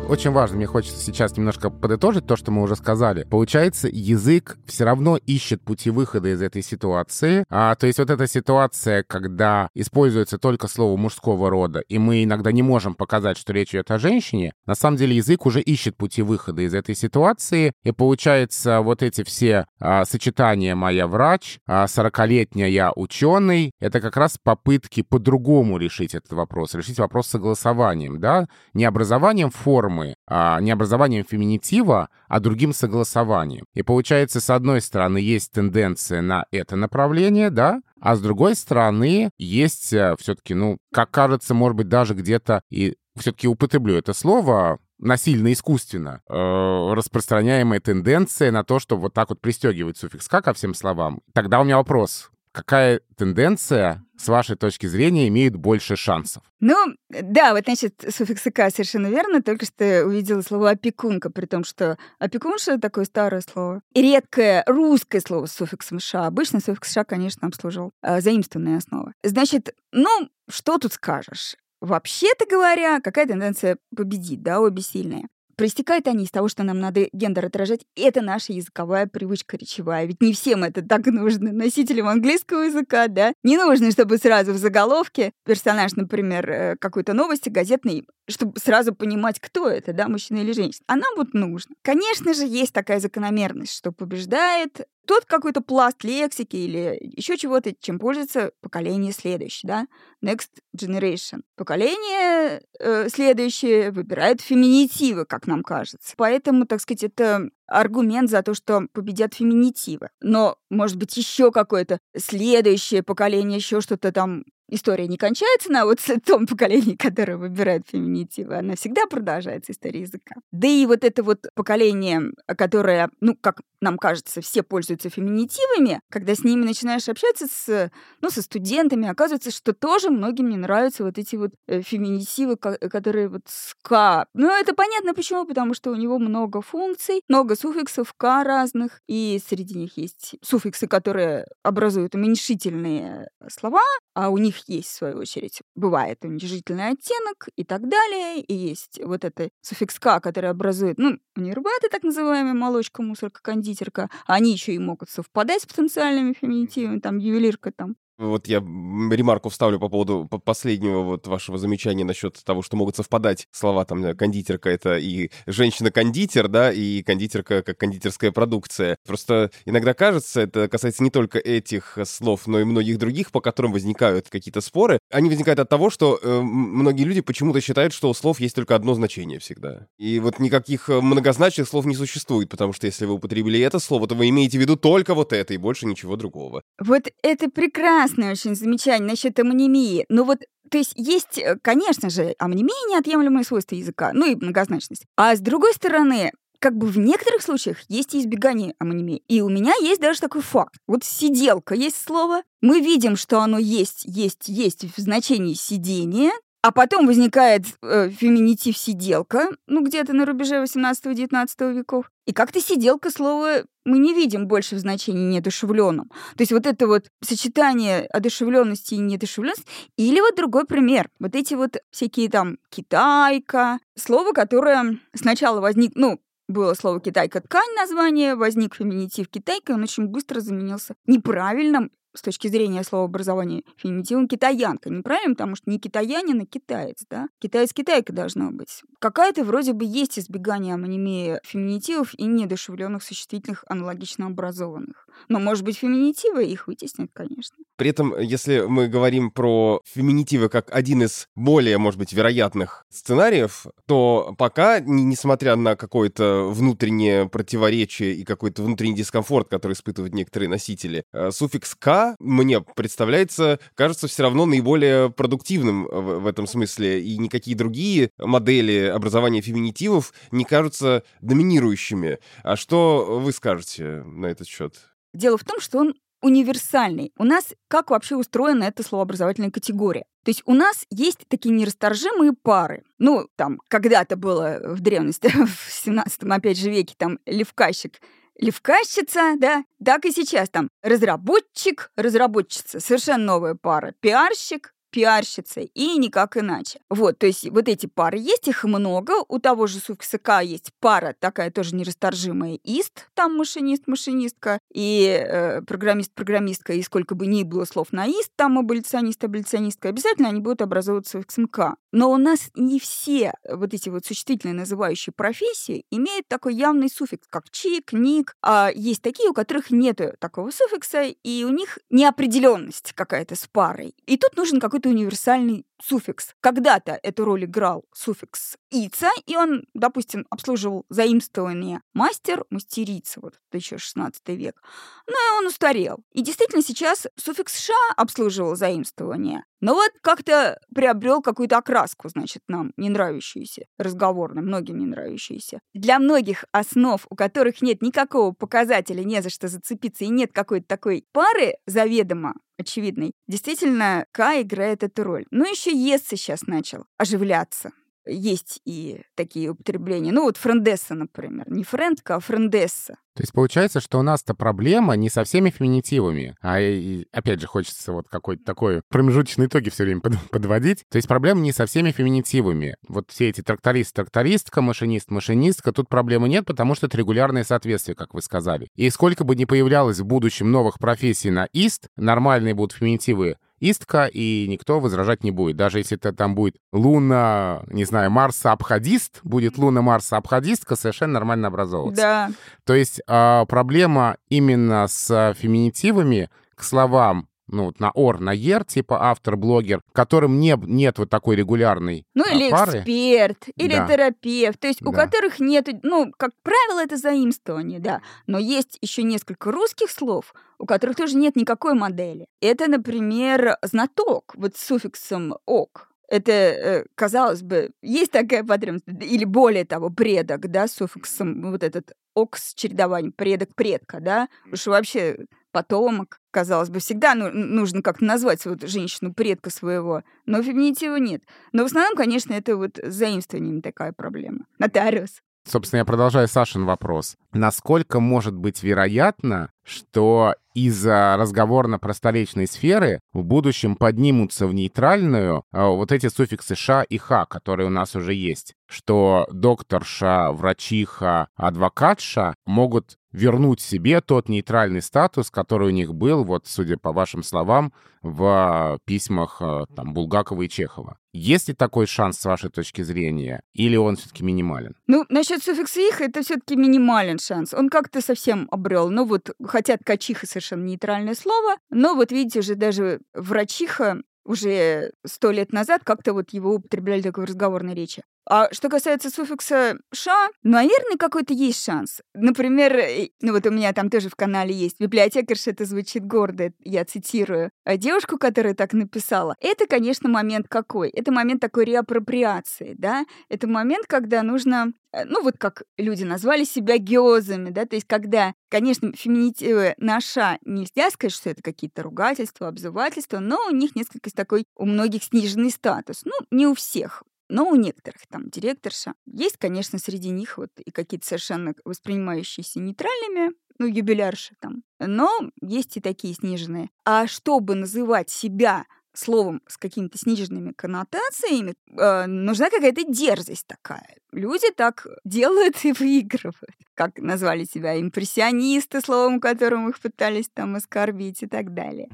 Очень важно, мне хочется сейчас немножко подытожить то, что мы уже сказали. Получается, язык все равно ищет пути выхода из этой ситуации. А, то есть вот эта ситуация, когда используется только слово мужского рода, и мы иногда не можем показать, что речь идет о женщине, на самом деле язык уже ищет пути выхода из этой ситуации, и получается вот эти все а, сочетания «моя врач», а, «40-летняя я ученый», это как раз попытки по-другому решить этот вопрос, решить вопрос согласованием, да, не образованием форм, формы, а не образованием феминитива, а другим согласованием. И получается, с одной стороны, есть тенденция на это направление, да, а с другой стороны, есть э, все-таки, ну, как кажется, может быть, даже где-то и все-таки употреблю это слово, насильно, искусственно э, распространяемая тенденция на то, что вот так вот пристегивать суффикс «ка» ко всем словам. Тогда у меня вопрос какая тенденция, с вашей точки зрения, имеет больше шансов? Ну, да, вот, значит, суффикс «ка» совершенно верно. Только что увидела слово «опекунка», при том, что «опекунша» — такое старое слово. И редкое русское слово с суффиксом «ша». Обычно суффикс «ша», конечно, обслуживал э, заимствованные основы. Значит, ну, что тут скажешь? Вообще-то говоря, какая тенденция победит, да, обе сильные. Проистекают они из того, что нам надо гендер отражать. Это наша языковая привычка речевая. Ведь не всем это так нужно. Носителям английского языка, да? Не нужно, чтобы сразу в заголовке персонаж, например, э, какой-то новости газетной, чтобы сразу понимать, кто это, да, мужчина или женщина. А нам вот нужно. Конечно же, есть такая закономерность, что побеждает тот какой-то пласт лексики или еще чего-то, чем пользуется поколение следующее, да, next generation. Поколение э, следующее выбирает феминитивы, как нам кажется. Поэтому, так сказать, это аргумент за то, что победят феминитивы. Но, может быть, еще какое-то следующее поколение, еще что-то там история не кончается на вот *laughs* том поколении, которое выбирает феминитивы, она всегда продолжается, история языка. Да и вот это вот поколение, которое, ну, как нам кажется, все пользуются феминитивами, когда с ними начинаешь общаться с, ну, со студентами, оказывается, что тоже многим не нравятся вот эти вот э, феминитивы, которые вот ска. Ну, это понятно почему, потому что у него много функций, много суффиксов «ка» разных, и среди них есть суффиксы, которые образуют уменьшительные слова, а у них есть, в свою очередь, бывает уменьшительный оттенок и так далее, и есть вот это суффикс «ка», который образует, ну, нерваты, так называемые, молочка, мусорка, кондитерка, они еще и могут совпадать с потенциальными феминитивами, там, ювелирка, там, вот я ремарку вставлю по поводу последнего вот вашего замечания насчет того, что могут совпадать слова там кондитерка это и женщина-кондитер, да, и кондитерка как кондитерская продукция. Просто иногда кажется, это касается не только этих слов, но и многих других, по которым возникают какие-то споры. Они возникают от того, что э, многие люди почему-то считают, что у слов есть только одно значение всегда. И вот никаких э, многозначных слов не существует, потому что если вы употребили это слово, то вы имеете в виду только вот это и больше ничего другого. Вот это прекрасно классное очень замечание насчет амонимии. Ну вот то есть есть, э, конечно же, амонимия неотъемлемые свойства языка, ну и многозначность. А с другой стороны, как бы в некоторых случаях есть избегание амонимии. И у меня есть даже такой факт. Вот сиделка есть слово. Мы видим, что оно есть, есть, есть в значении сидения, а потом возникает э, феминитив сиделка, ну где-то на рубеже 18-19 веков. И как-то сиделка слова мы не видим больше в значении неодушевленном. То есть вот это вот сочетание одушевленности и неодушевленности. Или вот другой пример. Вот эти вот всякие там китайка, слово, которое сначала возник, ну, было слово «китайка» ткань название, возник феминитив «китайка», он очень быстро заменился неправильным с точки зрения слова образования феминитивом китаянка. Неправильно, потому что не китаянин, а китаец, да? Китаец-китайка должна быть. Какая-то вроде бы есть избегание амонимии феминитивов и недушевленных существительных аналогично образованных. Но, может быть, феминитивы их вытеснят, конечно. При этом, если мы говорим про феминитивы как один из более, может быть, вероятных сценариев, то пока, несмотря на какое-то внутреннее противоречие и какой-то внутренний дискомфорт, который испытывают некоторые носители, э, суффикс «к» мне представляется, кажется, все равно наиболее продуктивным в, в этом смысле, и никакие другие модели образования феминитивов не кажутся доминирующими. А что вы скажете на этот счет? Дело в том, что он универсальный. У нас как вообще устроена эта словообразовательная категория? То есть у нас есть такие нерасторжимые пары. Ну, там, когда-то было в древности, *laughs* в 17 опять же, веке, там, левкащик, левкащица, да, так и сейчас там. Разработчик, разработчица, совершенно новая пара, пиарщик, пиарщицей, и никак иначе. Вот, то есть вот эти пары есть, их много. У того же суффикса есть пара такая тоже нерасторжимая «ист», там машинист, машинистка, и э, программист, программистка, и сколько бы ни было слов на «ист», там аболиционист, аболиционистка, обязательно они будут образовывать суффиксом «к». Но у нас не все вот эти вот существительные называющие профессии имеют такой явный суффикс, как чик, ник. А есть такие, у которых нет такого суффикса, и у них неопределенность какая-то с парой. И тут нужен какой-то какой-то универсальный суффикс. Когда-то эту роль играл суффикс «ица», и он, допустим, обслуживал заимствование «мастер», «мастерица», вот это еще 16 век. Но он устарел. И действительно сейчас суффикс «ша» обслуживал заимствование. Но вот как-то приобрел какую-то окраску, значит, нам не нравящуюся, разговорно, многим не нравящуюся. Для многих основ, у которых нет никакого показателя, не за что зацепиться, и нет какой-то такой пары заведомо очевидной, действительно, К играет эту роль. Но еще Ес сейчас начал оживляться есть и такие употребления. Ну вот френдесса, например. Не френдка, а френдесса. То есть получается, что у нас-то проблема не со всеми феминитивами, а и, опять же хочется вот какой-то такой промежуточный итоги все время подводить. То есть проблема не со всеми феминитивами. Вот все эти тракторист, трактористка, машинист, машинистка, тут проблемы нет, потому что это регулярное соответствие, как вы сказали. И сколько бы ни появлялось в будущем новых профессий на ист, нормальные будут феминитивы истка, и никто возражать не будет. Даже если это там будет луна, не знаю, Марса-обходист, будет луна Марса-обходистка, совершенно нормально образовываться. Да. То есть э, проблема именно с феминитивами к словам ну, на ор, на ер, типа автор-блогер, которым не, нет вот такой регулярной Ну, а, или пары. эксперт, или Да. терапевт, то есть у Да. которых нет, ну, как правило, это заимствование, да. Но есть еще несколько русских слов, у которых тоже нет никакой модели. Это, например, знаток, вот с суффиксом «ок». Это, э, казалось бы, есть такая потребность, или более того, предок, да, с суффиксом вот этот «ок» с чередованием предок предка, да, уж вообще потомок, казалось бы, всегда ну- нужно как-то назвать вот женщину предка своего, но феминитива нет. Но в основном, конечно, это вот заимствованием такая проблема. Нотариус. Собственно, я продолжаю Сашин вопрос. Насколько может быть вероятно, что из-за разговорно-просторечной сферы в будущем поднимутся в нейтральную а, вот эти суффиксы «ша» и «ха», которые у нас уже есть? Что докторша, врачиха, адвокатша могут вернуть себе тот нейтральный статус, который у них был, вот, судя по вашим словам, в письмах э, там, Булгакова и Чехова. Есть ли такой шанс с вашей точки зрения, или он все-таки минимален? Ну, насчет суффикса «их» это все-таки минимален шанс. Он как-то совсем обрел. Ну вот, хотя ткачиха совершенно нейтральное слово, но вот видите, уже даже врачиха уже сто лет назад как-то вот его употребляли в разговорной речи. А что касается суффикса «ша», наверное, какой-то есть шанс. Например, э, ну вот у меня там тоже в канале есть библиотекарша, это звучит гордо, я цитирую, а девушку, которая так написала. Это, конечно, момент какой? Это момент такой реапроприации, да? Это момент, когда нужно э, ну вот как люди назвали себя геозами, да, то есть когда, конечно, феминитивы наша нельзя сказать, что это какие-то ругательства, обзывательства, но у них несколько такой у многих сниженный статус. Ну, не у всех. Но у некоторых там директорша. Есть, конечно, среди них вот и какие-то совершенно воспринимающиеся нейтральными, ну, юбилярши там. Но есть и такие сниженные. А чтобы называть себя словом с какими-то сниженными коннотациями, э, нужна какая-то дерзость такая. Люди так делают и выигрывают. Как назвали себя импрессионисты, словом которым их пытались там оскорбить и так далее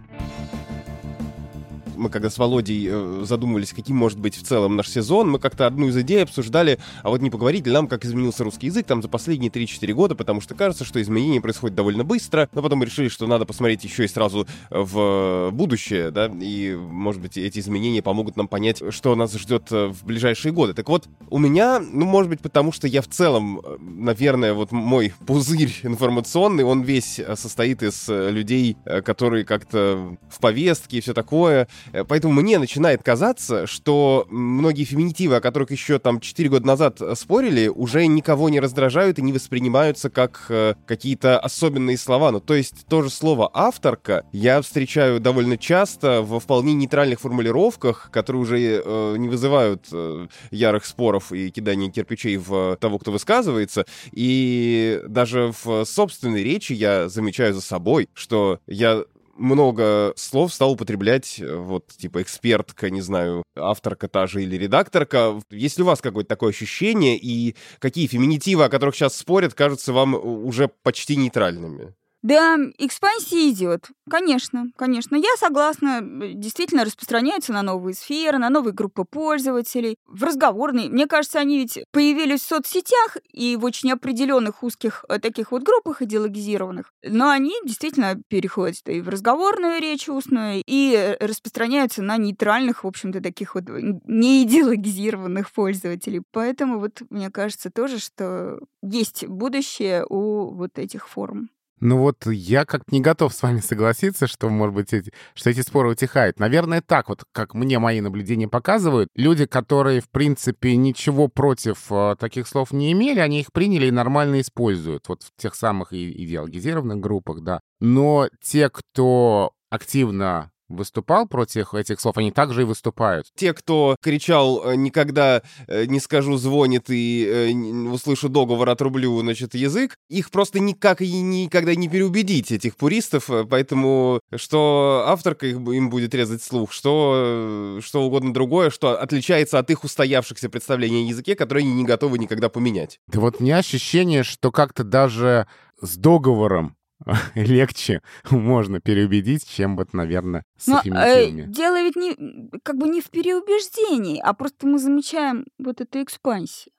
мы когда с Володей э, задумывались, каким может быть в целом наш сезон, мы как-то одну из идей обсуждали, а вот не поговорить ли нам, как изменился русский язык там за последние 3-4 года, потому что кажется, что изменения происходят довольно быстро, но потом мы решили, что надо посмотреть еще и сразу в будущее, да, и, может быть, эти изменения помогут нам понять, что нас ждет э, в ближайшие годы. Так вот, у меня, ну, может быть, потому что я в целом, э, наверное, вот мой пузырь информационный, он весь состоит из людей, которые как-то в повестке и все такое, поэтому мне начинает казаться, что многие феминитивы, о которых еще там 4 года назад э, спорили, уже никого не раздражают и не воспринимаются как э, какие-то особенные слова. Ну, то есть то же слово «авторка» я встречаю довольно часто во вполне нейтральных формулировках, которые уже э, не вызывают э, ярых споров и кидания кирпичей в того, кто высказывается. И даже в собственной речи я замечаю за собой, что я много слов стал употреблять, э, вот, типа, экспертка, не знаю, авторка та же или редакторка. Есть ли у вас какое-то такое ощущение, и какие феминитивы, о которых сейчас спорят, кажутся вам уже почти нейтральными? Да, экспансия идет. Конечно, конечно. Я согласна. Действительно распространяются на новые сферы, на новые группы пользователей. В разговорной. Мне кажется, они ведь появились в соцсетях и в очень определенных узких э, таких вот группах идеологизированных. Но они действительно переходят и в разговорную речь устную, и э, распространяются на нейтральных, в общем-то, таких вот неидеологизированных пользователей. Поэтому вот мне кажется тоже, что есть будущее у вот этих форм. Ну вот я как-то не готов с вами согласиться, что, может быть, эти, что эти споры утихают. Наверное, так вот, как мне мои наблюдения показывают, люди, которые, в принципе, ничего против э, таких слов не имели, они их приняли и нормально используют. Вот в тех самых идеологизированных группах, да. Но те, кто активно выступал против этих слов, они также и выступают. Те, кто кричал э, «никогда э, не скажу звонит и э, услышу договор, отрублю, значит, язык», их просто никак и никогда не переубедить, этих пуристов, поэтому что авторка их, им будет резать слух, что, что угодно другое, что отличается от их устоявшихся представлений о языке, которые они не готовы никогда поменять. Да вот у меня ощущение, что как-то даже с договором *laughs* легче можно переубедить, чем вот, наверное, с Но, э, Дело ведь не, как бы не в переубеждении, а просто мы замечаем вот эту экспансию.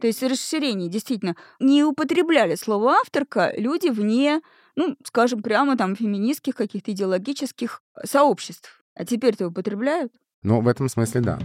То есть расширение, действительно. Не употребляли слово «авторка» люди вне, ну, скажем, прямо там феминистских каких-то идеологических сообществ. А теперь-то употребляют? Ну, в этом смысле, да.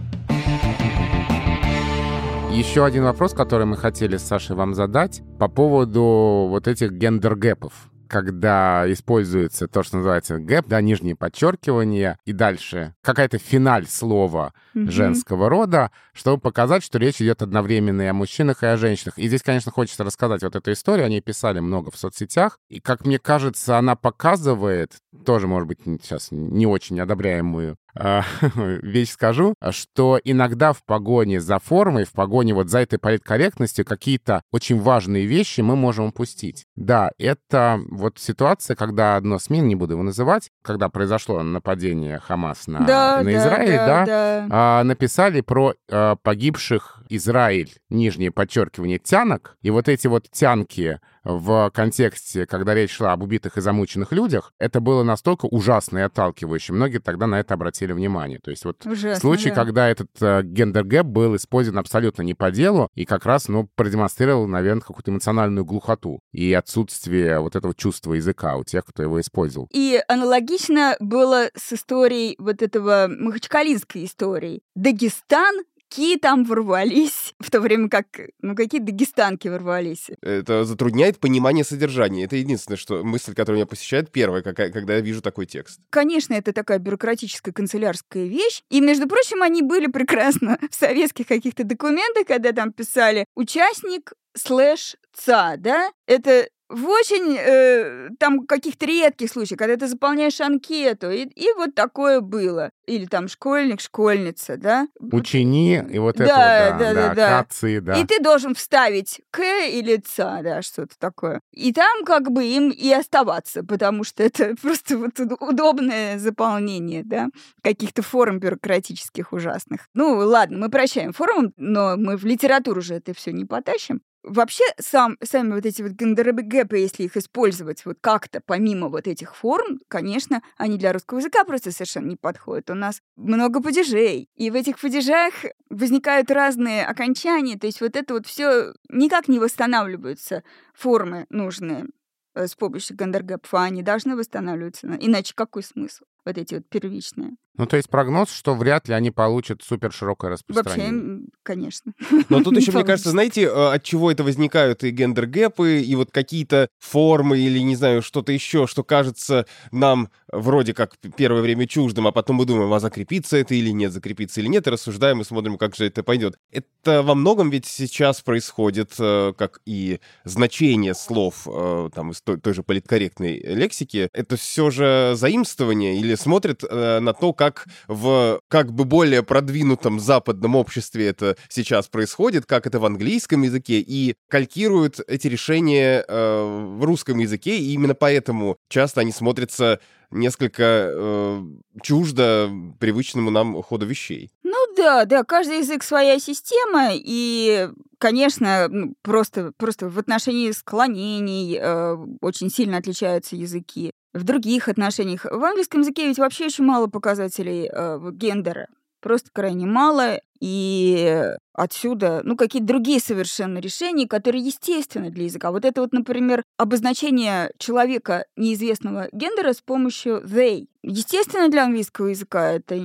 Еще один вопрос, который мы хотели с Сашей вам задать по поводу вот этих gender gap -ов когда используется то, что называется gap, да, нижнее подчеркивание, и дальше какая-то финаль слова mm-hmm. женского рода, чтобы показать, что речь идет одновременно и о мужчинах, и о женщинах. И здесь, конечно, хочется рассказать вот эту историю, они писали много в соцсетях, и, как мне кажется, она показывает, тоже, может быть, сейчас не очень одобряемую *laughs* вещь скажу, что иногда в погоне за формой, в погоне вот за этой политкорректностью какие-то очень важные вещи мы можем упустить. Да, это вот ситуация, когда одно СМИ, не буду его называть, когда произошло нападение Хамас на, да, на Израиль, да, да, да. А, написали про а, погибших Израиль, нижнее подчеркивание, тянок, и вот эти вот тянки в контексте, когда речь шла об убитых и замученных людях, это было настолько ужасно и отталкивающе. Многие тогда на это обратили внимание. То есть вот Ужасно, случай, да. когда этот э, gender gap был использован абсолютно не по делу и как раз, ну, продемонстрировал, наверное, какую-то эмоциональную глухоту и отсутствие вот этого чувства языка у тех, кто его использовал. И аналогично было с историей вот этого махачкалинской истории. Дагестан казаки там ворвались, в то время как, ну, какие дагестанки ворвались. Это затрудняет понимание содержания. Это единственное, что мысль, которая меня посещает первая, когда я вижу такой текст. Конечно, это такая бюрократическая канцелярская вещь. И, между прочим, они были прекрасно *laughs* в советских каких-то документах, когда там писали «участник слэш ца», да? Это в очень э, там каких-то редких случаях, когда ты заполняешь анкету, и, и вот такое было. Или там школьник, школьница, да? Учени, и вот да, это да, да, да, да. Акации, да. И ты должен вставить к или ца, да, что-то такое. И там как бы им и оставаться, потому что это *laughs* просто вот удобное заполнение, да, каких-то форм бюрократических ужасных. Ну, ладно, мы прощаем формам, но мы в литературу же это все не потащим. Вообще, сам, сами вот эти вот гендергэпы, если их использовать вот как-то помимо вот этих форм, конечно, они для русского языка просто совершенно не подходят. У нас много падежей, и в этих падежах возникают разные окончания, то есть вот это вот все никак не восстанавливаются формы нужные э, с помощью гендергэпов, а они должны восстанавливаться. Иначе какой смысл? Вот эти вот первичные. Ну, то есть прогноз, что вряд ли они получат супер широкое распространение. Вообще, конечно. *laughs* Но тут еще, мне кажется, знаете, э, от чего это возникают и гендер-гэпы, и вот какие-то формы или, не знаю, что-то еще, что кажется нам вроде как первое время чуждым, а потом мы думаем, а закрепиться это или нет, закрепиться или нет, и рассуждаем и смотрим, как же это пойдет. Это во многом ведь сейчас происходит, э, как и значение слов э, там из той, той же политкорректной лексики, это все же заимствование или смотрят на то, как в как бы более продвинутом западном обществе это сейчас происходит, как это в английском языке, и калькируют эти решения э, в русском языке, и именно поэтому часто они смотрятся несколько э, чуждо привычному нам ходу вещей. Ну да, да, каждый язык своя система, и, конечно, ну, просто, просто в отношении склонений э, очень сильно отличаются языки в других отношениях. В английском языке ведь вообще очень мало показателей э, гендера. Просто крайне мало, и отсюда, ну, какие-то другие совершенно решения, которые естественны для языка. Вот это вот, например, обозначение человека неизвестного гендера с помощью they. Естественно, для английского языка это,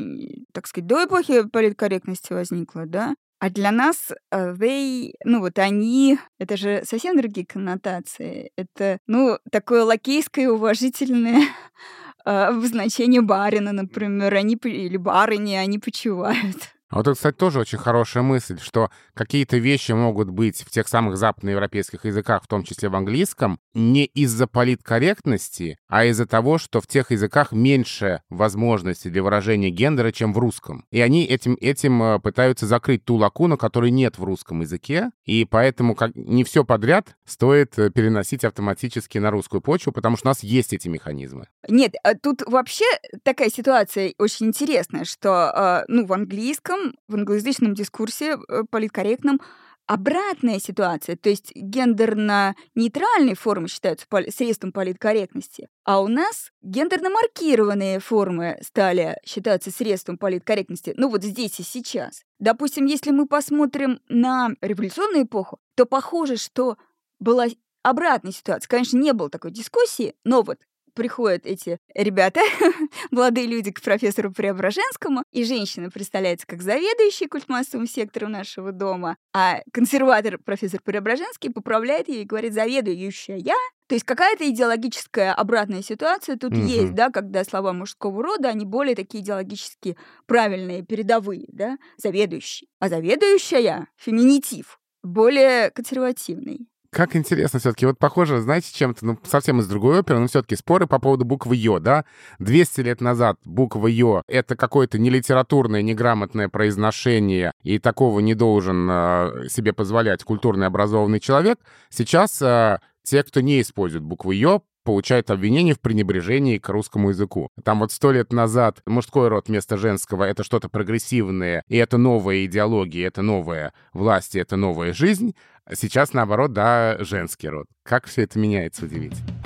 так сказать, до эпохи политкорректности возникло, да? А для нас э, they, ну вот они, это же совсем другие коннотации. Это, ну, такое лакейское уважительное *laughs* э, обозначение барина, например, они или барыни, они почивают. Вот это, кстати, тоже очень хорошая мысль, что какие-то вещи могут быть в тех самых западноевропейских языках, в том числе в английском, не из-за политкорректности, а из-за того, что в тех языках меньше возможностей для выражения гендера, чем в русском. И они этим, этим э, пытаются закрыть ту лакуну, которой нет в русском языке, и поэтому как, не все подряд стоит э, переносить автоматически на русскую почву, потому что у нас есть эти механизмы. Нет, а тут вообще такая ситуация очень интересная, что ну, в английском этом в англоязычном дискурсе э, политкорректном обратная ситуация, то есть гендерно-нейтральные формы считаются средством политкорректности, а у нас гендерно-маркированные формы стали считаться средством политкорректности, ну вот здесь и сейчас. Допустим, если мы посмотрим на революционную эпоху, то похоже, что была обратная ситуация. Конечно, не было такой дискуссии, но вот приходят эти ребята, *laughs* молодые люди, к профессору Преображенскому, и женщина представляется как заведующий культмассовым сектором нашего дома, а консерватор профессор Преображенский поправляет ее и говорит «заведующая я». То есть какая-то идеологическая обратная ситуация тут угу. есть, да, когда слова мужского рода, они более такие идеологически правильные, передовые, да, заведующий. А заведующая — феминитив, более консервативный. Как интересно все-таки. Вот похоже, знаете, чем-то, ну, совсем из другой оперы, но все-таки споры по поводу буквы «ё», да? 200 лет назад буква «ё» — это какое-то нелитературное, неграмотное произношение, и такого не должен э, себе позволять культурный образованный человек. Сейчас э, те, кто не использует букву «ё», получают обвинение в пренебрежении к русскому языку. Там вот сто лет назад мужской род вместо женского — это что-то прогрессивное, и это новая идеология, это новая власть, и это новая жизнь. А сейчас, наоборот, да, женский род. Как все это меняется, удивительно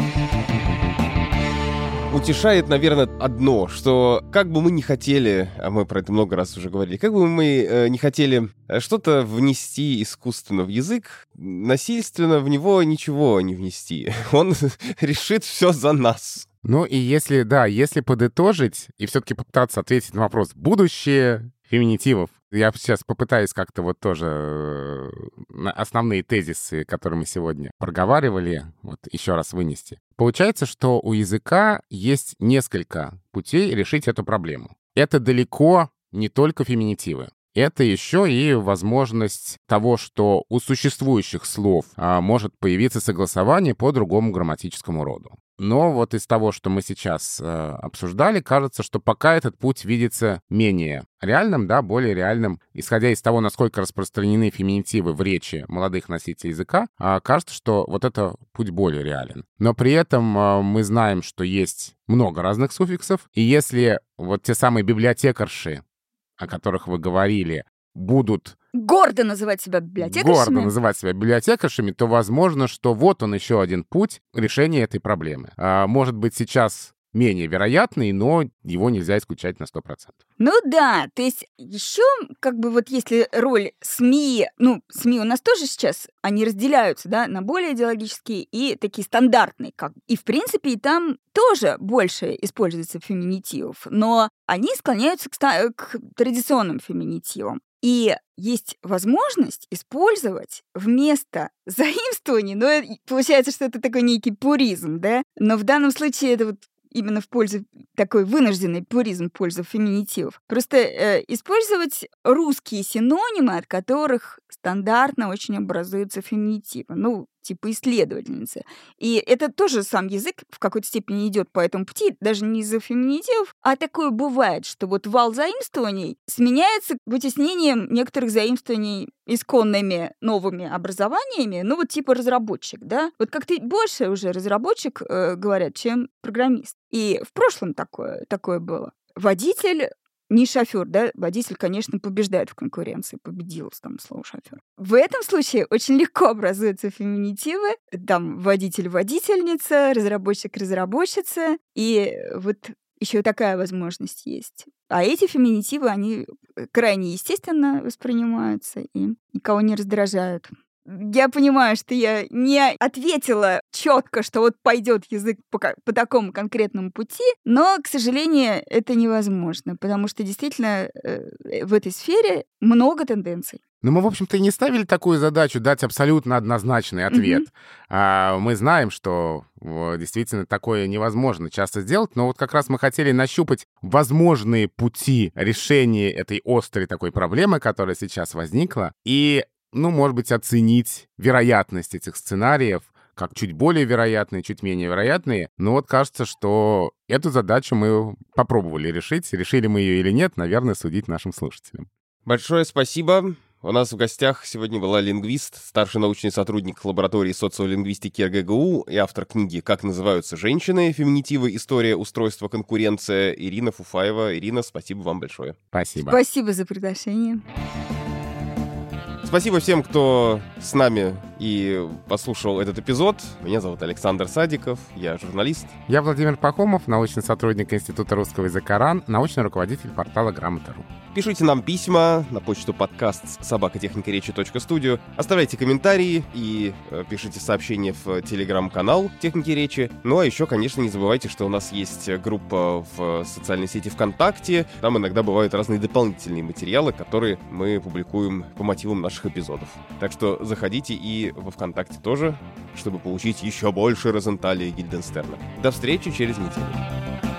утешает, наверное, одно, что как бы мы не хотели, а мы про это много раз уже говорили, как бы мы э, не хотели э, что-то внести искусственно в язык, насильственно в него ничего не внести. *laughs* Он *laughs* решит все за нас. Ну и если, да, если подытожить и все-таки попытаться ответить на вопрос, будущее феминитивов Я сейчас попытаюсь как-то вот тоже э, основные тезисы, которые мы сегодня проговаривали, вот еще раз вынести. Получается, что у языка есть несколько путей решить эту проблему. Это далеко не только феминитивы. Это еще и возможность того, что у существующих слов а, может появиться согласование по другому грамматическому роду. Но вот из того, что мы сейчас э, обсуждали, кажется, что пока этот путь видится менее реальным, да, более реальным, исходя из того, насколько распространены феминитивы в речи молодых носителей языка, э, кажется, что вот это путь более реален. Но при этом э, мы знаем, что есть много разных суффиксов, и если вот те самые библиотекарши, о которых вы говорили, будут гордо называть себя библиотекаршами. Гордо называть себя библиотекаршами, то возможно, что вот он еще один путь решения этой проблемы. А, может быть, сейчас менее вероятный, но его нельзя исключать на 100%. Ну да, то есть еще как бы вот если роль СМИ, ну, СМИ у нас тоже сейчас, они разделяются, да, на более идеологические и такие стандартные, как и в принципе и там тоже больше используется феминитивов, но они склоняются к, к традиционным феминитивам. И есть возможность использовать вместо *laughs* заимствований, но получается, что это такой некий пуризм, да? Но в данном случае это вот именно в пользу такой вынужденный пуризм в пользу феминитивов. Просто э, использовать русские синонимы, от которых стандартно очень образуются феминитивы. Ну, типа исследовательницы. И это тоже сам язык в какой-то степени идет по этому пути, даже не из-за феминитивов, а такое бывает, что вот вал заимствований сменяется вытеснением некоторых заимствований исконными новыми образованиями, ну вот типа разработчик, да? Вот как-то больше уже разработчик э, говорят, чем программист. И в прошлом такое, такое было. Водитель не шофер, да, водитель, конечно, побеждает в конкуренции, победил там слово шофер. В этом случае очень легко образуются феминитивы, там водитель-водительница, разработчик-разработчица, и вот еще такая возможность есть. А эти феминитивы, они крайне естественно воспринимаются и никого не раздражают. Я понимаю, что я не ответила четко, что вот пойдет язык по, по такому конкретному пути, но, к сожалению, это невозможно, потому что действительно э, в этой сфере много тенденций. Ну, мы, в общем-то, и не ставили такую задачу дать абсолютно однозначный ответ. Mm-hmm. А, мы знаем, что действительно такое невозможно часто сделать, но вот как раз мы хотели нащупать возможные пути решения этой острой такой проблемы, которая сейчас возникла, и ну, может быть, оценить вероятность этих сценариев, как чуть более вероятные, чуть менее вероятные. Но вот кажется, что эту задачу мы попробовали решить. Решили мы ее или нет, наверное, судить нашим слушателям. Большое спасибо. У нас в гостях сегодня была лингвист, старший научный сотрудник лаборатории социолингвистики РГГУ и автор книги «Как называются женщины. Феминитивы. История устройства конкуренция» Ирина Фуфаева. Ирина, спасибо вам большое. Спасибо. Спасибо за приглашение. Спасибо всем, кто с нами и послушал этот эпизод. Меня зовут Александр Садиков, я журналист. Я Владимир Пахомов, научный сотрудник Института русского языка РАН, научный руководитель портала Грамота.ру. Пишите нам письма на почту подкаст собакотехникаречи.студио. Оставляйте комментарии и э, пишите сообщения в телеграм-канал Техники Речи. Ну а еще, конечно, не забывайте, что у нас есть группа в социальной сети ВКонтакте. Там иногда бывают разные дополнительные материалы, которые мы публикуем по мотивам наших эпизодов. Так что заходите и во ВКонтакте тоже, чтобы получить еще больше Розентали и Гильденстерна. До встречи через неделю.